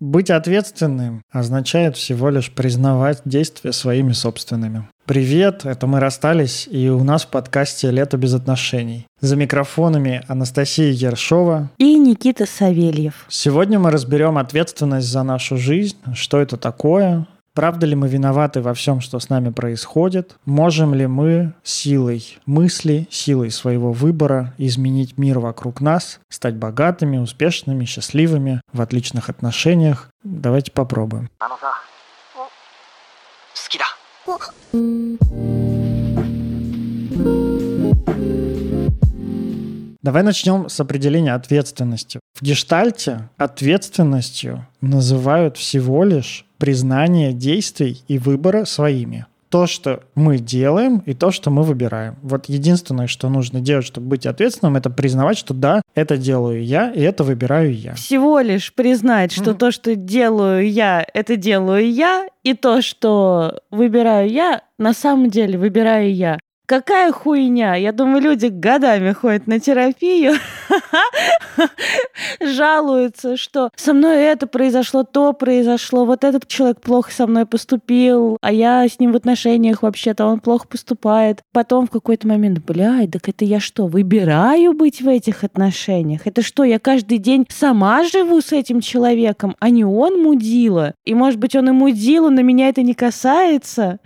Быть ответственным означает всего лишь признавать действия своими собственными. Привет, это мы расстались, и у нас в подкасте «Лето без отношений». За микрофонами Анастасия Ершова и Никита Савельев. Сегодня мы разберем ответственность за нашу жизнь, что это такое, Правда ли мы виноваты во всем, что с нами происходит? Можем ли мы силой мысли, силой своего выбора изменить мир вокруг нас, стать богатыми, успешными, счастливыми, в отличных отношениях? Давайте попробуем. Давай начнем с определения ответственности. В гештальте ответственностью называют всего лишь признание действий и выбора своими. То, что мы делаем, и то, что мы выбираем. Вот единственное, что нужно делать, чтобы быть ответственным, это признавать, что да, это делаю я, и это выбираю я. Всего лишь признать, что mm-hmm. то, что делаю я, это делаю я, и то, что выбираю я, на самом деле выбираю я. Какая хуйня? Я думаю, люди годами ходят на терапию, жалуются, что со мной это произошло, то произошло, вот этот человек плохо со мной поступил, а я с ним в отношениях вообще-то, он плохо поступает. Потом в какой-то момент, блядь, так это я что, выбираю быть в этих отношениях? Это что, я каждый день сама живу с этим человеком, а не он мудила? И, может быть, он и мудила, но меня это не касается?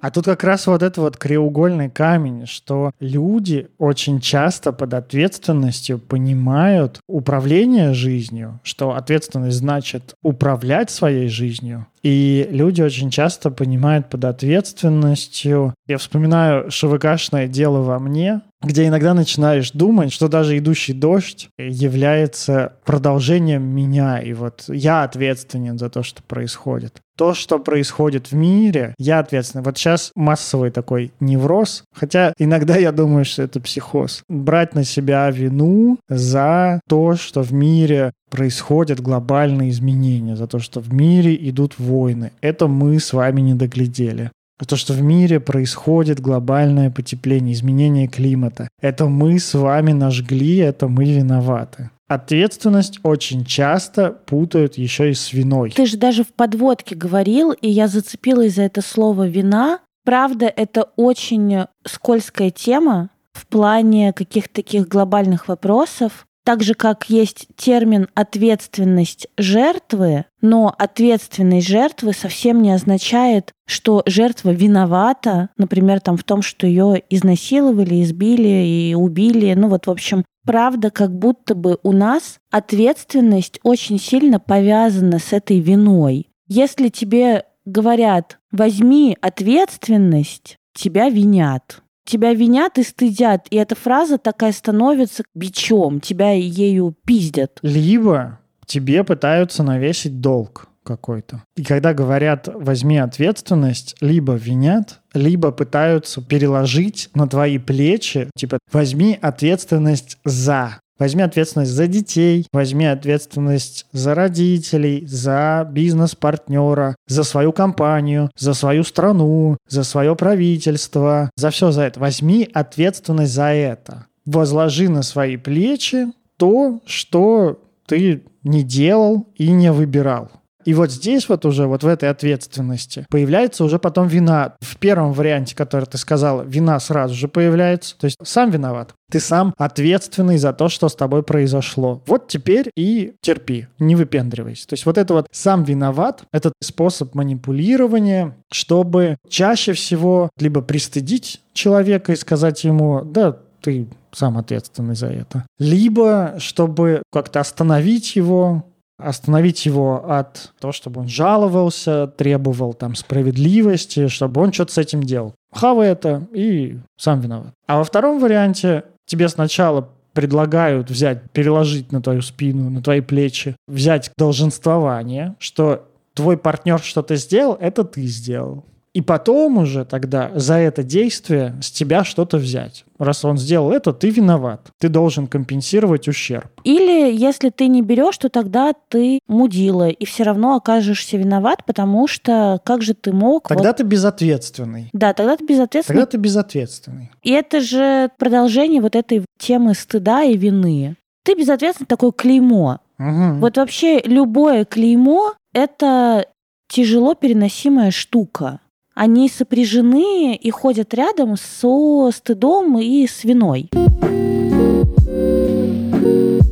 А тут как раз вот это вот креугольник краеугольный камень, что люди очень часто под ответственностью понимают управление жизнью, что ответственность значит управлять своей жизнью, и люди очень часто понимают под ответственностью. Я вспоминаю ШВКшное дело во мне, где иногда начинаешь думать, что даже идущий дождь является продолжением меня, и вот я ответственен за то, что происходит. То, что происходит в мире, я ответственен. Вот сейчас массовый такой невроз, хотя иногда я думаю, что это психоз. Брать на себя вину за то, что в мире происходят глобальные изменения, за то, что в мире идут войны. Это мы с вами не доглядели. То, что в мире происходит глобальное потепление, изменение климата. Это мы с вами нажгли, это мы виноваты. Ответственность очень часто путают еще и с виной. Ты же даже в подводке говорил, и я зацепилась за это слово «вина». Правда, это очень скользкая тема в плане каких-то таких глобальных вопросов. Так же, как есть термин «ответственность жертвы», но ответственность жертвы совсем не означает, что жертва виновата, например, там в том, что ее изнасиловали, избили и убили. Ну вот, в общем, правда, как будто бы у нас ответственность очень сильно повязана с этой виной. Если тебе говорят «возьми ответственность», тебя винят тебя винят и стыдят, и эта фраза такая становится бичом, тебя ею пиздят. Либо тебе пытаются навесить долг какой-то. И когда говорят «возьми ответственность», либо винят, либо пытаются переложить на твои плечи, типа «возьми ответственность за». Возьми ответственность за детей, возьми ответственность за родителей, за бизнес-партнера, за свою компанию, за свою страну, за свое правительство, за все за это. Возьми ответственность за это. Возложи на свои плечи то, что ты не делал и не выбирал. И вот здесь вот уже, вот в этой ответственности, появляется уже потом вина. В первом варианте, который ты сказал, вина сразу же появляется. То есть сам виноват. Ты сам ответственный за то, что с тобой произошло. Вот теперь и терпи, не выпендривайся. То есть вот это вот сам виноват, этот способ манипулирования, чтобы чаще всего либо пристыдить человека и сказать ему, да, ты сам ответственный за это. Либо, чтобы как-то остановить его, остановить его от того, чтобы он жаловался, требовал там справедливости, чтобы он что-то с этим делал. Хавай это и сам виноват. А во втором варианте тебе сначала предлагают взять, переложить на твою спину, на твои плечи, взять долженствование, что твой партнер что-то сделал, это ты сделал. И потом уже тогда за это действие с тебя что-то взять. Раз он сделал это, ты виноват. Ты должен компенсировать ущерб. Или если ты не берешь, то тогда ты мудила и все равно окажешься виноват, потому что как же ты мог... Тогда вот... ты безответственный. Да, тогда ты безответственный. Тогда ты безответственный. И это же продолжение вот этой темы стыда и вины. Ты безответственный такое клеймо. Мгм. Вот вообще любое клеймо — это тяжело переносимая штука. Они сопряжены и ходят рядом со стыдом и с виной.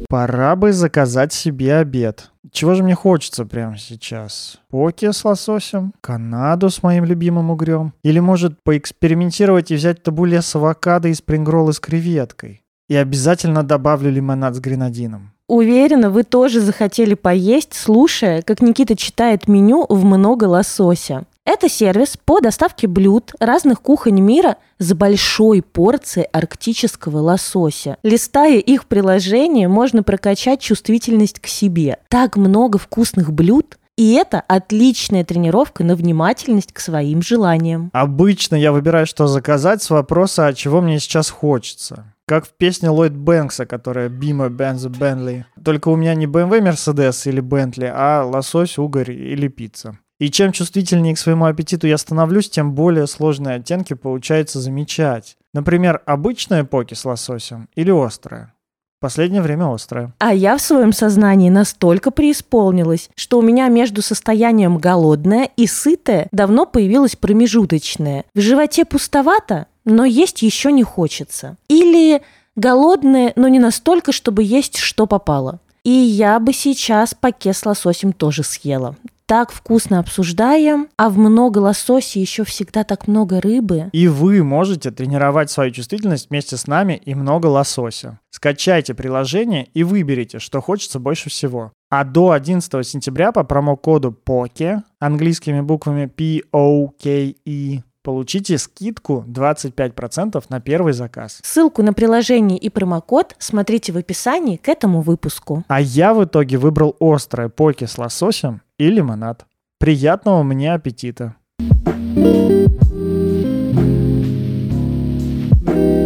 Пора бы заказать себе обед. Чего же мне хочется прямо сейчас? Поки с лососем? Канаду с моим любимым угрем? Или может поэкспериментировать и взять табуле с авокадо и спрингроллы с креветкой? И обязательно добавлю лимонад с гренадином. Уверена, вы тоже захотели поесть, слушая, как Никита читает меню в много лосося. Это сервис по доставке блюд разных кухонь мира с большой порцией арктического лосося. Листая их приложение, можно прокачать чувствительность к себе. Так много вкусных блюд, и это отличная тренировка на внимательность к своим желаниям. Обычно я выбираю, что заказать с вопроса, а чего мне сейчас хочется. Как в песне Ллойд Бэнкса, которая Бима, Бенза, Бенли. Только у меня не BMW, Mercedes или Bentley, а лосось, угорь или пицца. И чем чувствительнее к своему аппетиту я становлюсь, тем более сложные оттенки получается замечать. Например, обычное поки с лососем или острое. Последнее время острое. А я в своем сознании настолько преисполнилась, что у меня между состоянием голодное и сытое давно появилось промежуточное. В животе пустовато, но есть еще не хочется. Или голодное, но не настолько, чтобы есть что попало. И я бы сейчас паке с лососем тоже съела. Так вкусно обсуждаем, а в много лосося еще всегда так много рыбы. И вы можете тренировать свою чувствительность вместе с нами и много лосося. Скачайте приложение и выберите, что хочется больше всего. А до 11 сентября по промокоду POKE, английскими буквами P-O-K-E, получите скидку 25% на первый заказ. Ссылку на приложение и промокод смотрите в описании к этому выпуску. А я в итоге выбрал острое поки с лососем и лимонад. Приятного мне аппетита!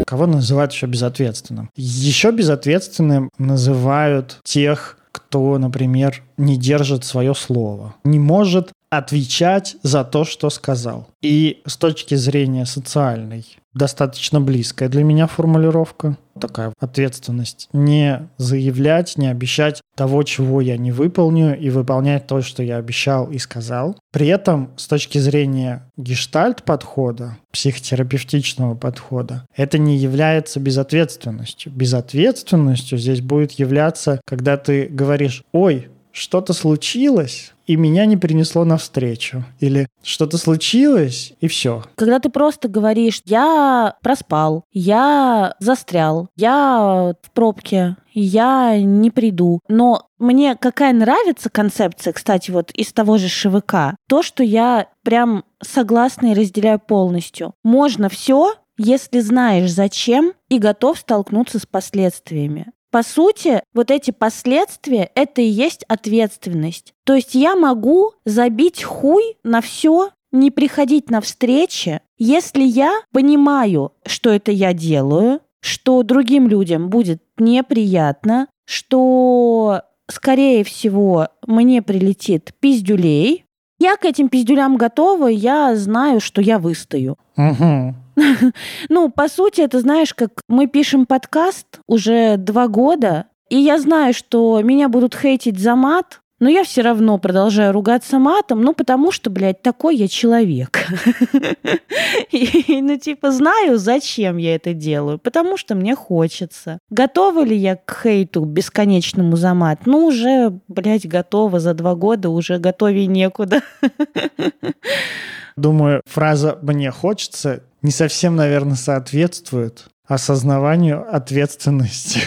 Кого называют еще безответственным? Еще безответственным называют тех, кто, например, не держит свое слово, не может отвечать за то, что сказал. И с точки зрения социальной, достаточно близкая для меня формулировка. Такая ответственность. Не заявлять, не обещать того, чего я не выполню, и выполнять то, что я обещал и сказал. При этом, с точки зрения гештальт-подхода, психотерапевтичного подхода, это не является безответственностью. Безответственностью здесь будет являться, когда ты говоришь, ой, что-то случилось, и меня не принесло навстречу. Или что-то случилось, и все. Когда ты просто говоришь, я проспал, я застрял, я в пробке, я не приду. Но мне какая нравится концепция, кстати, вот из того же ШВК, то, что я прям согласна и разделяю полностью. Можно все, если знаешь зачем и готов столкнуться с последствиями. По сути, вот эти последствия — это и есть ответственность. То есть я могу забить хуй на все, не приходить на встречи, если я понимаю, что это я делаю, что другим людям будет неприятно, что, скорее всего, мне прилетит пиздюлей. Я к этим пиздюлям готова, я знаю, что я выстою. Угу. Ну, по сути, это знаешь, как мы пишем подкаст уже два года, и я знаю, что меня будут хейтить за мат, но я все равно продолжаю ругаться матом, ну, потому что, блядь, такой я человек. И, ну, типа, знаю, зачем я это делаю, потому что мне хочется. Готова ли я к хейту бесконечному за мат? Ну, уже, блядь, готова за два года, уже готовее некуда. Думаю, фраза «мне хочется» не совсем, наверное, соответствует осознаванию ответственности.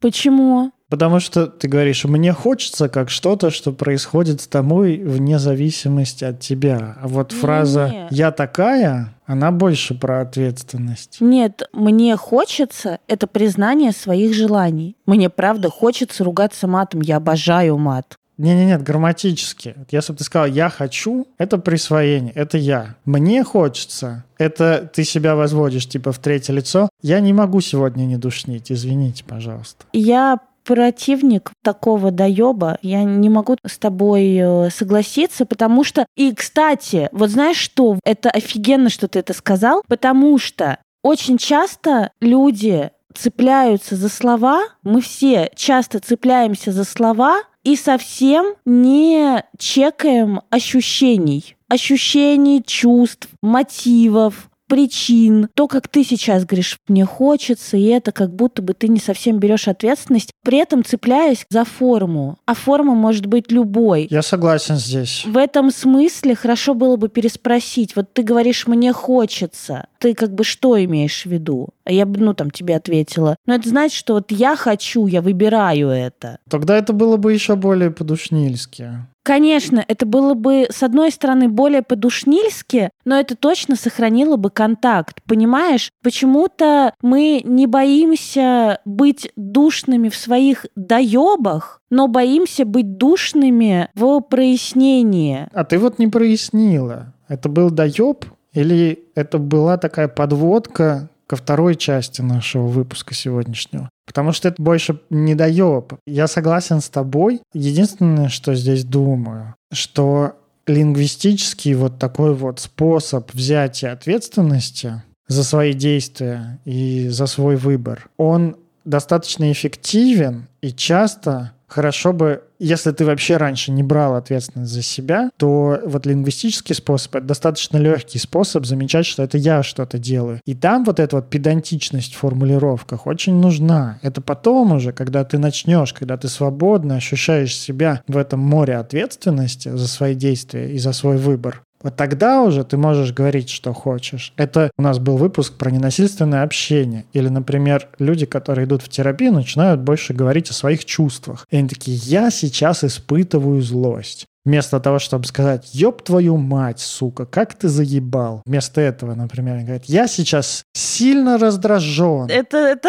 Почему? Потому что ты говоришь, мне хочется как что-то, что происходит с тобой вне зависимости от тебя. А вот фраза Не-не. «я такая», она больше про ответственность. Нет, мне хочется это признание своих желаний. Мне правда хочется ругаться матом. Я обожаю мат. Не-не-нет, грамматически. Если бы ты сказал «я хочу», это присвоение, это я. «Мне хочется» — это ты себя возводишь типа в третье лицо. «Я не могу сегодня не душнить, извините, пожалуйста». Я противник такого доеба. Я не могу с тобой э, согласиться, потому что... И, кстати, вот знаешь что? Это офигенно, что ты это сказал, потому что очень часто люди цепляются за слова, мы все часто цепляемся за слова, и совсем не чекаем ощущений. Ощущений, чувств, мотивов, причин, то, как ты сейчас говоришь, мне хочется, и это как будто бы ты не совсем берешь ответственность, при этом цепляясь за форму. А форма может быть любой. Я согласен здесь. В этом смысле хорошо было бы переспросить. Вот ты говоришь, мне хочется. Ты как бы что имеешь в виду? А я бы, ну, там, тебе ответила. Но это значит, что вот я хочу, я выбираю это. Тогда это было бы еще более по-душнильски. Конечно, это было бы, с одной стороны, более по-душнильски, но это точно сохранило бы контакт. Понимаешь, почему-то мы не боимся быть душными в своих доебах, но боимся быть душными в прояснении. А ты вот не прояснила. Это был доеб или это была такая подводка ко второй части нашего выпуска сегодняшнего. Потому что это больше не доеб. Я согласен с тобой. Единственное, что здесь думаю, что лингвистический вот такой вот способ взятия ответственности за свои действия и за свой выбор, он достаточно эффективен и часто хорошо бы, если ты вообще раньше не брал ответственность за себя, то вот лингвистический способ — это достаточно легкий способ замечать, что это я что-то делаю. И там вот эта вот педантичность в формулировках очень нужна. Это потом уже, когда ты начнешь, когда ты свободно ощущаешь себя в этом море ответственности за свои действия и за свой выбор, вот тогда уже ты можешь говорить, что хочешь. Это у нас был выпуск про ненасильственное общение. Или, например, люди, которые идут в терапию, начинают больше говорить о своих чувствах. И они такие, я сейчас испытываю злость. Вместо того, чтобы сказать, ёб твою мать, сука, как ты заебал. Вместо этого, например, они говорят, я сейчас сильно раздражен. Это, это...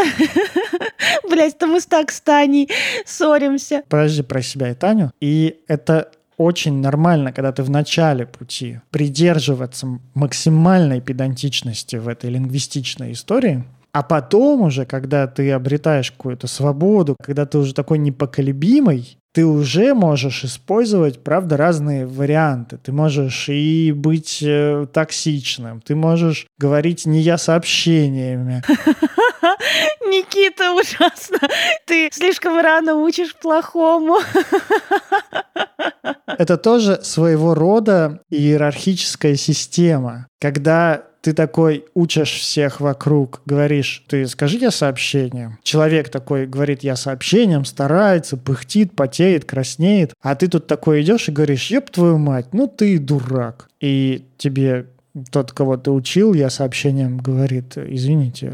Блять, то мы с так с Таней ссоримся. Подожди про себя и Таню. И это очень нормально, когда ты в начале пути, придерживаться максимальной педантичности в этой лингвистичной истории, а потом уже, когда ты обретаешь какую-то свободу, когда ты уже такой непоколебимый, ты уже можешь использовать, правда, разные варианты. Ты можешь и быть э, токсичным, ты можешь говорить не я сообщениями. Никита, ужасно. Ты слишком рано учишь плохому. Это тоже своего рода иерархическая система, когда ты такой учишь всех вокруг, говоришь, ты скажи я сообщением. Человек такой говорит я сообщением, старается, пыхтит, потеет, краснеет. А ты тут такой идешь и говоришь, ёб твою мать, ну ты дурак. И тебе тот, кого ты учил, я сообщением говорит, извините,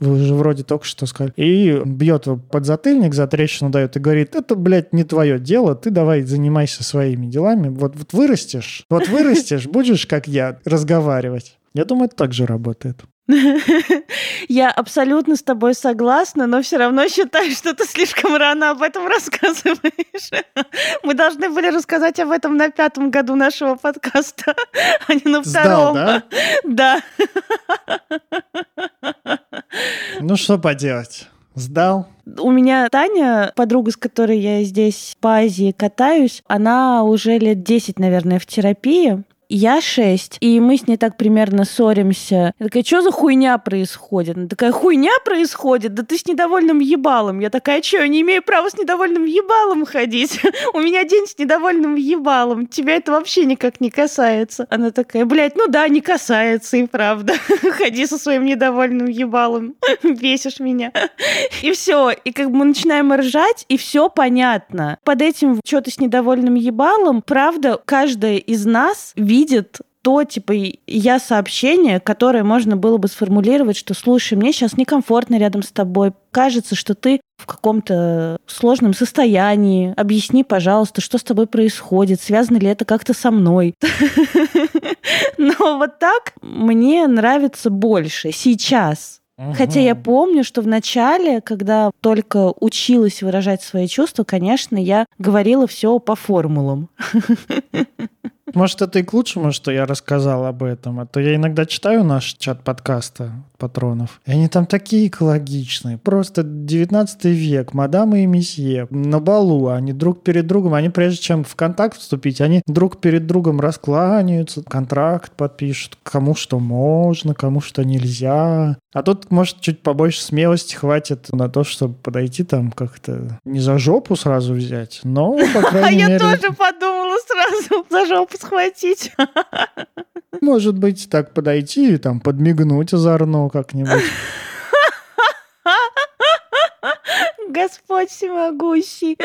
вы же вроде только что сказали. И бьет его под затыльник, за трещину дает и говорит, это, блядь, не твое дело, ты давай занимайся своими делами. Вот, вот вырастешь, вот вырастешь, будешь, как я, разговаривать. Я думаю, это так же работает. Я абсолютно с тобой согласна, но все равно считаю, что ты слишком рано об этом рассказываешь. Мы должны были рассказать об этом на пятом году нашего подкаста, а не на втором. Сдал, да? Да. Ну, что поделать? Сдал. У меня Таня, подруга, с которой я здесь по Азии катаюсь, она уже лет 10, наверное, в терапии. Я шесть, и мы с ней так примерно ссоримся. Я такая, что за хуйня происходит? Она такая, хуйня происходит? Да ты с недовольным ебалом. Я такая, что, я не имею права с недовольным ебалом ходить? У меня день с недовольным ебалом. Тебя это вообще никак не касается. Она такая, блядь, ну да, не касается, и правда. Ходи со своим недовольным ебалом. Бесишь меня. И все. И как бы мы начинаем ржать, и все понятно. Под этим что-то с недовольным ебалом, правда, каждая из нас видит то, типа, я сообщение, которое можно было бы сформулировать, что, слушай, мне сейчас некомфортно рядом с тобой, кажется, что ты в каком-то сложном состоянии, объясни, пожалуйста, что с тобой происходит, связано ли это как-то со мной. Но вот так мне нравится больше сейчас. Хотя я помню, что в начале, когда только училась выражать свои чувства, конечно, я говорила все по формулам. Может, это и к лучшему, что я рассказал об этом. А то я иногда читаю наш чат подкаста, патронов. И они там такие экологичные. Просто 19 век, мадамы и месье на балу, они друг перед другом, они прежде чем в контакт вступить, они друг перед другом раскланяются, контракт подпишут, кому что можно, кому что нельзя. А тут, может, чуть побольше смелости хватит на то, чтобы подойти там как-то не за жопу сразу взять, но, по крайней Я мере... тоже подумала сразу за жопу схватить. Может быть, так подойти и там подмигнуть озорно как-нибудь. Господь всемогущий.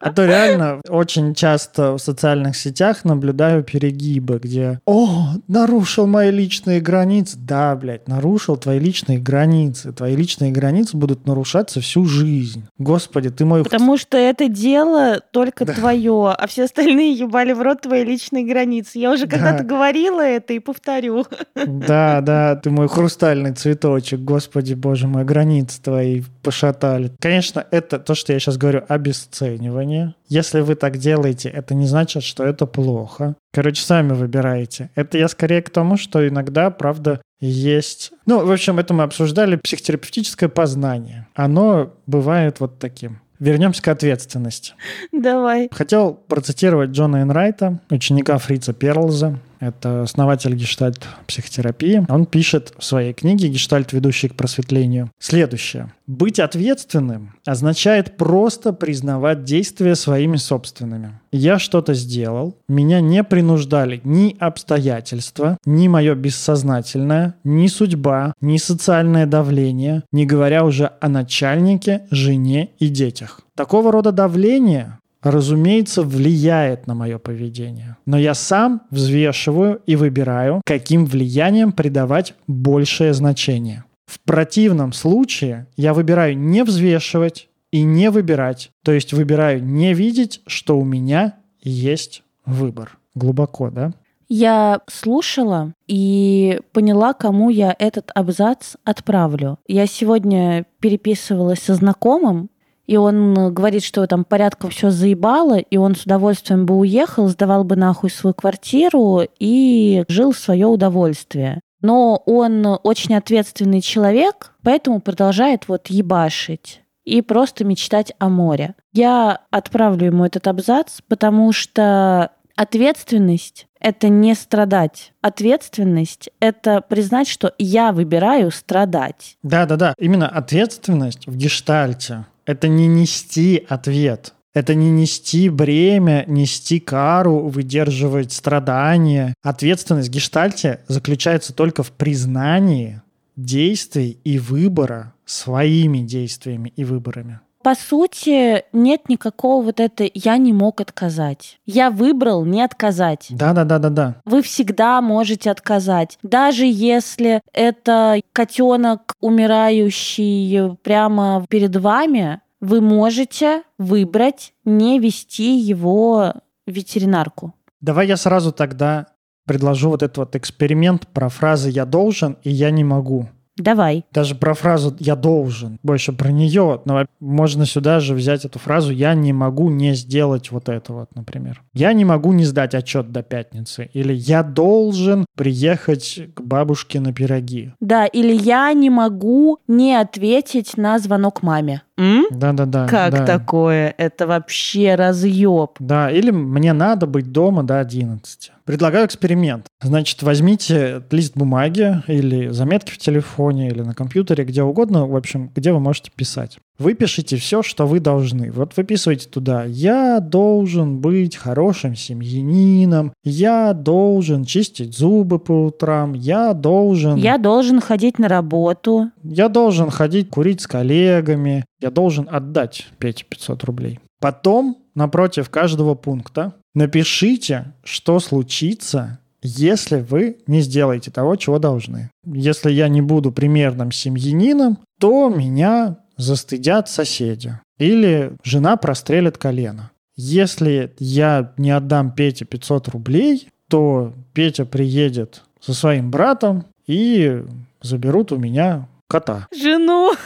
А то реально очень часто в социальных сетях наблюдаю перегибы, где «О, нарушил мои личные границы». Да, блядь, нарушил твои личные границы. Твои личные границы будут нарушаться всю жизнь. Господи, ты мой... Потому что это дело только твое, а все остальные ебали в рот твои личные границы. Я уже когда-то говорила это и повторю. Да, да, ты мой хрустальный цветочек. Господи, боже мой, границы твои пошатали. Конечно, это то, что я сейчас говорю, обесценивание. Если вы так делаете, это не значит, что это плохо. Короче, сами выбираете. Это я скорее к тому, что иногда, правда, есть... Ну, в общем, это мы обсуждали, психотерапевтическое познание. Оно бывает вот таким. Вернемся к ответственности. Давай. Хотел процитировать Джона Энрайта, ученика Фрица Перлза. Это основатель гештальт психотерапии. Он пишет в своей книге «Гештальт, ведущий к просветлению» следующее. «Быть ответственным означает просто признавать действия своими собственными. Я что-то сделал, меня не принуждали ни обстоятельства, ни мое бессознательное, ни судьба, ни социальное давление, не говоря уже о начальнике, жене и детях. Такого рода давление разумеется, влияет на мое поведение. Но я сам взвешиваю и выбираю, каким влиянием придавать большее значение. В противном случае я выбираю не взвешивать и не выбирать. То есть выбираю не видеть, что у меня есть выбор. Глубоко, да? Я слушала и поняла, кому я этот абзац отправлю. Я сегодня переписывалась со знакомым, и он говорит, что там порядком все заебало, и он с удовольствием бы уехал, сдавал бы нахуй свою квартиру и жил в свое удовольствие. Но он очень ответственный человек, поэтому продолжает вот ебашить и просто мечтать о море. Я отправлю ему этот абзац, потому что ответственность — это не страдать. Ответственность — это признать, что я выбираю страдать. Да-да-да, именно ответственность в гештальте это не нести ответ. Это не нести бремя, нести кару, выдерживать страдания. Ответственность в гештальте заключается только в признании действий и выбора своими действиями и выборами. По сути, нет никакого вот это «я не мог отказать». Я выбрал не отказать. Да-да-да-да-да. Вы всегда можете отказать. Даже если это котенок, умирающий прямо перед вами, вы можете выбрать не вести его в ветеринарку. Давай я сразу тогда предложу вот этот вот эксперимент про фразы «я должен» и «я не могу». Давай. Даже про фразу «я должен», больше про нее, но можно сюда же взять эту фразу «я не могу не сделать вот это вот», например. «Я не могу не сдать отчет до пятницы» или «я должен приехать к бабушке на пироги». Да, или «я не могу не ответить на звонок маме». Да-да-да. Как да. такое? Это вообще разъеб. Да, или мне надо быть дома до 11. Предлагаю эксперимент. Значит, возьмите лист бумаги или заметки в телефоне или на компьютере, где угодно, в общем, где вы можете писать. Выпишите все, что вы должны. Вот выписывайте туда «Я должен быть хорошим семьянином», «Я должен чистить зубы по утрам», «Я должен...» «Я должен ходить на работу». «Я должен ходить курить с коллегами», «Я должен отдать Пете 500 рублей». Потом напротив каждого пункта напишите, что случится, если вы не сделаете того, чего должны. Если я не буду примерным семьянином, то меня застыдят соседи. Или жена прострелит колено. Если я не отдам Пете 500 рублей, то Петя приедет со своим братом и заберут у меня кота. Жену?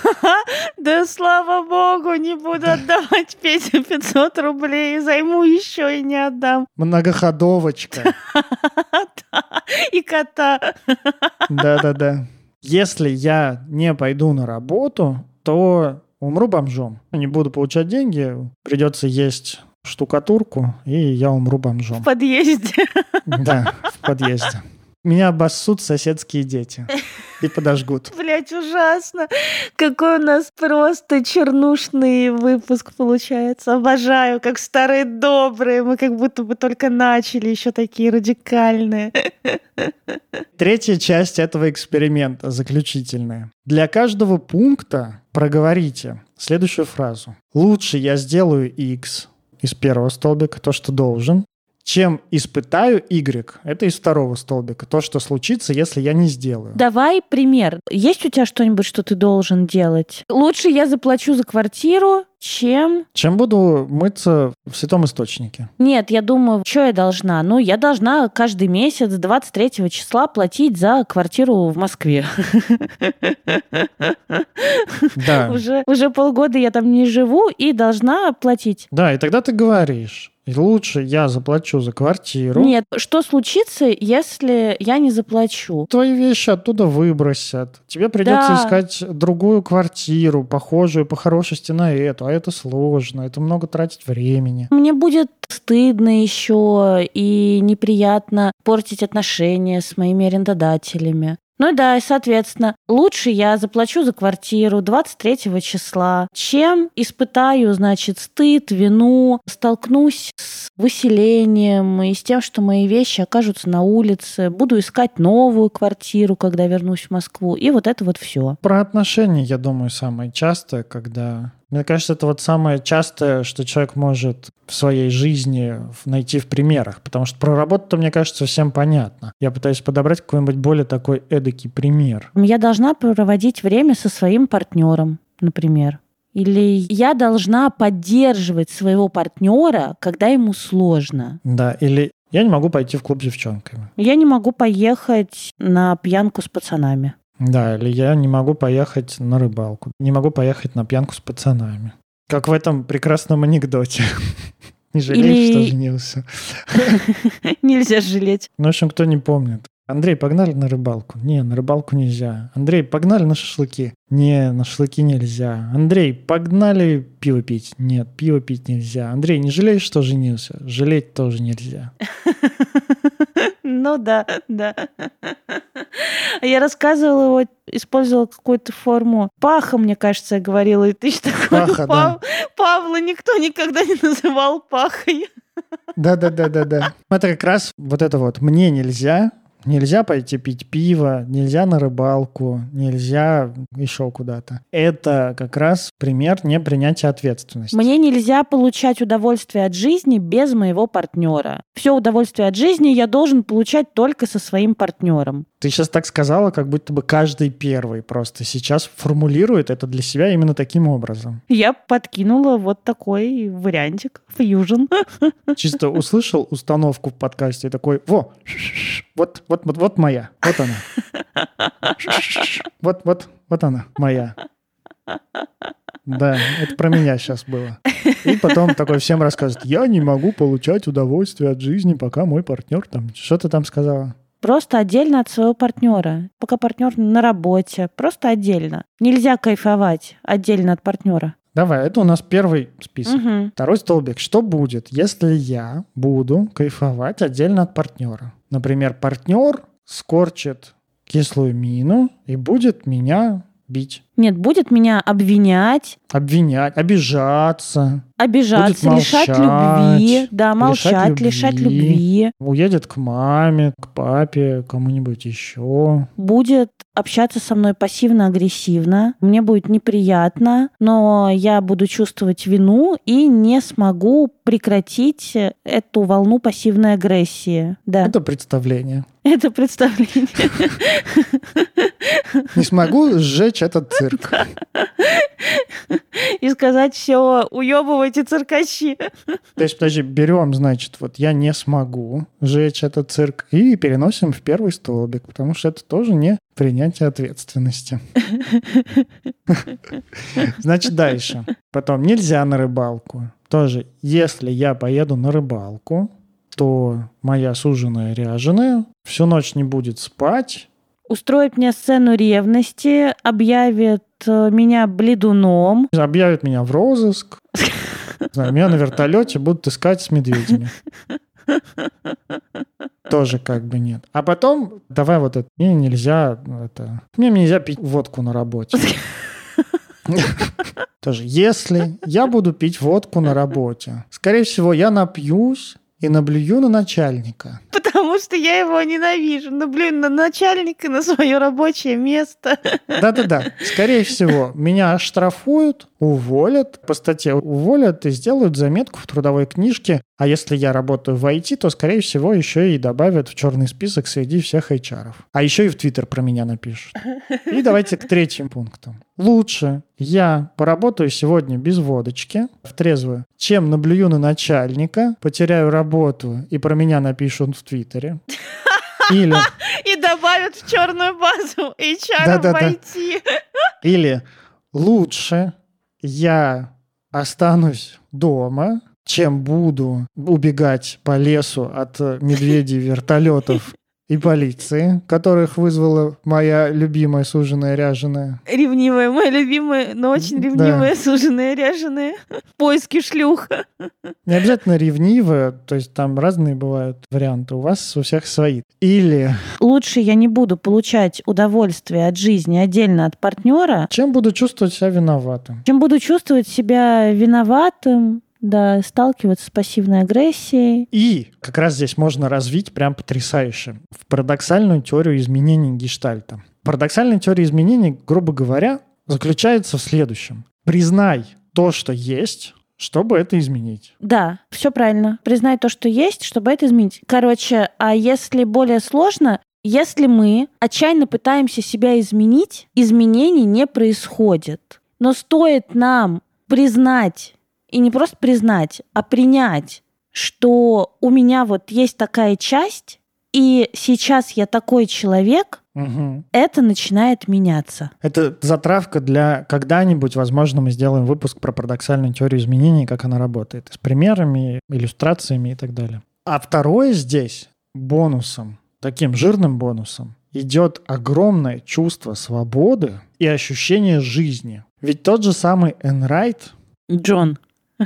Да слава богу, не буду отдавать Пете 500 рублей. Займу еще и не отдам. Многоходовочка. И кота. Да-да-да. Если я не пойду на работу, то умру бомжом. Не буду получать деньги, придется есть штукатурку, и я умру бомжом. В подъезде. Да, в подъезде. Меня обоссут соседские дети и подожгут. Блять, ужасно. Какой у нас просто чернушный выпуск получается. Обожаю, как старые добрые. Мы как будто бы только начали, еще такие радикальные. Третья часть этого эксперимента, заключительная. Для каждого пункта проговорите следующую фразу. Лучше я сделаю X из первого столбика, то, что должен, чем испытаю Y, это из второго столбика, то, что случится, если я не сделаю. Давай пример. Есть у тебя что-нибудь, что ты должен делать? Лучше я заплачу за квартиру, чем... Чем буду мыться в святом источнике? Нет, я думаю, что я должна? Ну, я должна каждый месяц 23 числа платить за квартиру в Москве. Да. Уже, уже полгода я там не живу и должна платить. Да, и тогда ты говоришь, лучше я заплачу за квартиру. Нет, что случится, если я не заплачу? Твои вещи оттуда выбросят. Тебе придется Да. искать другую квартиру, похожую по хорошести на эту. А это сложно, это много тратить времени. Мне будет стыдно еще и неприятно портить отношения с моими арендодателями. Ну да, и, соответственно, лучше я заплачу за квартиру 23 числа, чем испытаю, значит, стыд, вину, столкнусь с выселением и с тем, что мои вещи окажутся на улице, буду искать новую квартиру, когда вернусь в Москву, и вот это вот все. Про отношения, я думаю, самое частое, когда... Мне кажется, это вот самое частое, что человек может в своей жизни найти в примерах. Потому что про работу, мне кажется, всем понятно. Я пытаюсь подобрать какой-нибудь более такой эдакий пример. Я должна проводить время со своим партнером, например. Или я должна поддерживать своего партнера, когда ему сложно. Да, или я не могу пойти в клуб с девчонками. Я не могу поехать на пьянку с пацанами. Да, или я не могу поехать на рыбалку. Не могу поехать на пьянку с пацанами. Как в этом прекрасном анекдоте. Не жалеешь, что женился? Нельзя жалеть. Ну, в общем, кто не помнит. Андрей, погнали на рыбалку? Не, на рыбалку нельзя. Андрей, погнали на шашлыки? Не, на шашлыки нельзя. Андрей, погнали пиво пить? Нет, пиво пить нельзя. Андрей, не жалеешь, что женился? Жалеть тоже нельзя. Ну да, да. Я рассказывала его, использовала какую-то форму. Паха, мне кажется, я говорила. И ты еще такой, Паха, да. «Пав- Павла никто никогда не называл пахой. Да-да-да-да-да. Это как раз вот это вот. Мне нельзя, нельзя пойти пить пиво, нельзя на рыбалку, нельзя еще куда-то. Это как раз пример непринятия ответственности. Мне нельзя получать удовольствие от жизни без моего партнера. Все удовольствие от жизни я должен получать только со своим партнером. Ты сейчас так сказала, как будто бы каждый первый просто сейчас формулирует это для себя именно таким образом. Я подкинула вот такой вариантик. Фьюжн. Чисто услышал установку в подкасте такой, во, вот, вот, вот, вот моя, вот она. Вот, вот, вот она, моя. Да, это про меня сейчас было. И потом такой всем рассказывает, я не могу получать удовольствие от жизни, пока мой партнер там... Что ты там сказала? Просто отдельно от своего партнера. Пока партнер на работе. Просто отдельно. Нельзя кайфовать отдельно от партнера. Давай, это у нас первый список. Мгм. Второй столбик. Что будет, если я буду кайфовать отдельно от партнера? Например, партнер скорчит кислую мину и будет меня бить, Нет, будет меня обвинять, обвинять, обижаться, обижаться, Будет лишать молчать, любви. Да, молчать, лишать любви. любви. уедет к маме, к папе, кому-нибудь еще. Будет общаться со мной пассивно-агрессивно. Мне будет неприятно, но я буду чувствовать вину и не смогу прекратить эту волну пассивной агрессии. Да, Это представление. Это представление. Не смогу сжечь этот цирк. И сказать все, уебывайте циркачи. То есть, подожди, берем, значит, вот я не смогу сжечь этот цирк и переносим в первый столбик, потому что это тоже не принятие ответственности. Значит, дальше. Потом нельзя на рыбалку. Тоже, если я поеду на рыбалку, то моя суженая ряженая всю ночь не будет спать, устроит мне сцену ревности, объявит э, меня бледуном. Объявят меня в розыск. Знаю, Меня на вертолете будут искать с медведями. Тоже как бы нет. А потом, давай вот это, мне нельзя, это, мне нельзя пить водку на работе. Тоже, если я буду пить водку на работе, скорее всего, я напьюсь и наблюю на начальника. Потому что я его ненавижу. Ну, блин, на начальника, на свое рабочее место. Да-да-да. Скорее всего, меня оштрафуют, уволят, по статье уволят и сделают заметку в трудовой книжке. А если я работаю в IT, то, скорее всего, еще и добавят в черный список среди всех HR. А еще и в Твиттер про меня напишут. И давайте к третьим пунктам. Лучше я поработаю сегодня без водочки, в трезвую, чем наблюю на начальника, потеряю работу и про меня напишут в Твиттере. Или, И добавят в черную базу HR Да-да-да. в IT. или лучше я останусь дома, чем буду убегать по лесу от медведей, вертолетов и полиции, которых вызвала моя любимая суженая ряженая. Ревнивая, моя любимая, но очень Да. ревнивая, суженая, ряженая. В поиске шлюх. Не обязательно ревнивая, то есть там разные бывают варианты. У вас у всех свои. Или Лучше я не буду получать удовольствие от жизни отдельно от партнера, чем буду чувствовать себя виноватым. чем буду чувствовать себя виноватым, да, сталкиваться с пассивной агрессией. И как раз здесь можно развить прям потрясающе в парадоксальную теорию изменений гештальта. Парадоксальная теория изменений, грубо говоря, заключается в следующем. Признай то, что есть, чтобы это изменить. Да, все правильно. Признать то, что есть, чтобы это изменить. Короче, а если более сложно, если мы отчаянно пытаемся себя изменить, изменений не происходит. Но стоит нам признать, и не просто признать, а принять, что у меня вот есть такая часть, и сейчас я такой человек, Мгм. это начинает меняться. Это затравка для когда-нибудь, возможно, мы сделаем выпуск про парадоксальную теорию изменений, как она работает, с примерами, иллюстрациями и так далее. А второе здесь бонусом, таким жирным бонусом, идет огромное чувство свободы и ощущение жизни. Ведь тот же самый Энрайт, Джон.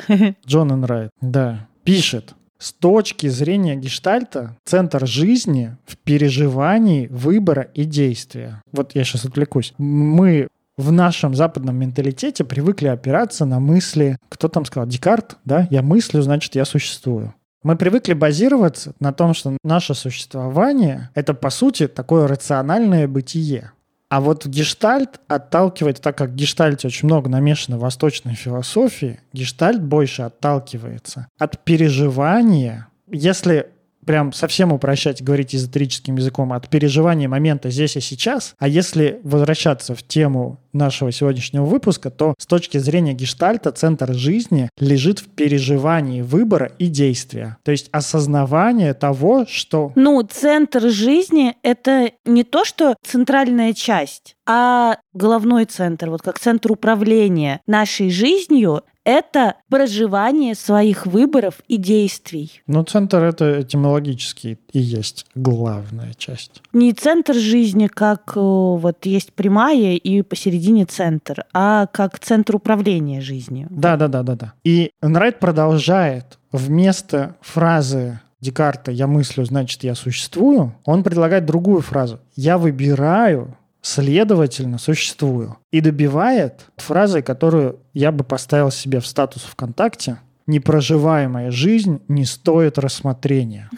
Джон Энрайт, да, пишет, с точки зрения гештальта, центр жизни в переживании выбора и действия. Вот я сейчас отвлекусь. Мы в нашем западном менталитете привыкли опираться на мысли, кто там сказал, Декарт, да, я мыслю, значит, я существую. Мы привыкли базироваться на том, что наше существование — это, по сути, такое рациональное бытие. А вот гештальт отталкивает, так как в гештальте очень много намешано восточной философии, гештальт больше отталкивается от переживания, если прям совсем упрощать, говорить эзотерическим языком, от переживания момента здесь и сейчас, а если возвращаться в тему нашего сегодняшнего выпуска, то с точки зрения гештальта центр жизни лежит в переживании выбора и действия. То есть осознавание того, что Ну, центр жизни — это не то, что центральная часть, а головной центр, вот как центр управления нашей жизнью — это проживание своих выборов и действий. Ну, центр это этимологически и есть главная часть. Не центр жизни, как э, вот есть прямая и посередине центр, а как центр управления жизнью. Да, да, да, да, да. И Энрайт продолжает вместо фразы Декарта «я мыслю, значит, я существую», он предлагает другую фразу «я выбираю, следовательно, существую». И добивает фразой, которую я бы поставил себе в статус ВКонтакте «непроживаемая жизнь не стоит рассмотрения».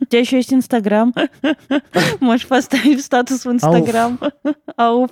У тебя еще есть Инстаграм. Можешь поставить статус в Инстаграм. Ауф.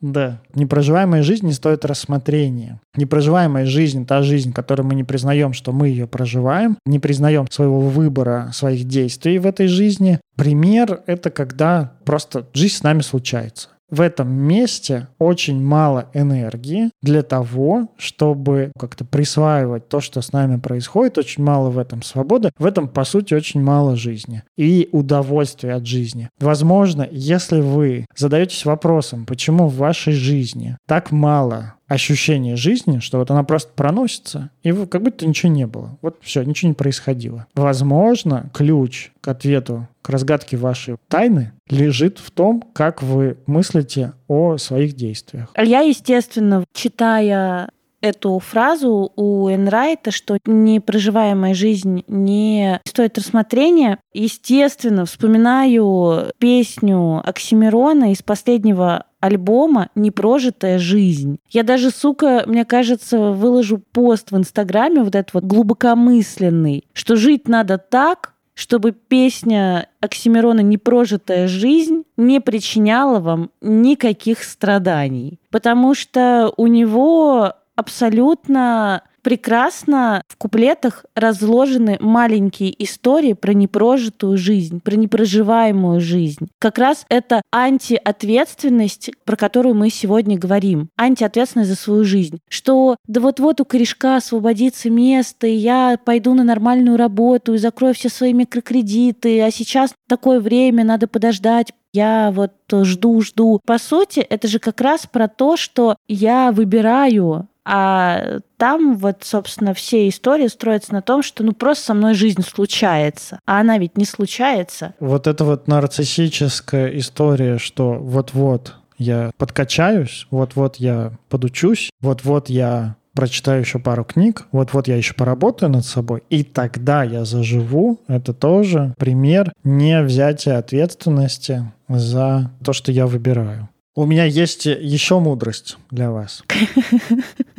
Да. Непроживаемая жизнь не стоит рассмотрения. Непроживаемая жизнь — та жизнь, которую мы не признаем, что мы ее проживаем, не признаем своего выбора, своих действий в этой жизни. Пример — это когда просто жизнь с нами случается. В этом месте очень мало энергии для того, чтобы как-то присваивать то, что с нами происходит. Очень мало в этом свободы. В этом, по сути, очень мало жизни и удовольствия от жизни. Возможно, если вы задаетесь вопросом, почему в вашей жизни так мало ощущение жизни, что вот она просто проносится, и как будто ничего не было. Вот все, ничего не происходило. Возможно, ключ к ответу, к разгадке вашей тайны лежит в том, как вы мыслите о своих действиях. Я, естественно, читая эту фразу у Энрайта, что непроживаемая жизнь не стоит рассмотрения. Естественно, вспоминаю песню Оксимирона из последнего альбома «Непрожитая жизнь». Я даже, сука, мне кажется, выложу пост в Инстаграме вот этот вот глубокомысленный, что жить надо так, чтобы песня Оксимирона «Непрожитая жизнь» не причиняла вам никаких страданий. Потому что у него абсолютно прекрасно в куплетах разложены маленькие истории про непрожитую жизнь, про непроживаемую жизнь. Как раз это антиответственность, про которую мы сегодня говорим. Антиответственность за свою жизнь. Что да вот-вот у корешка освободится место, и я пойду на нормальную работу и закрою все свои микрокредиты, а сейчас такое время, надо подождать, я вот жду, жду. По сути, это же как раз про то, что я выбираю а там вот, собственно, все истории строятся на том, что ну просто со мной жизнь случается. А она ведь не случается. Вот это вот нарциссическая история, что вот-вот я подкачаюсь, вот-вот я подучусь, вот-вот я прочитаю еще пару книг, вот-вот я еще поработаю над собой, и тогда я заживу. Это тоже пример не взятия ответственности за то, что я выбираю. У меня есть еще мудрость для вас.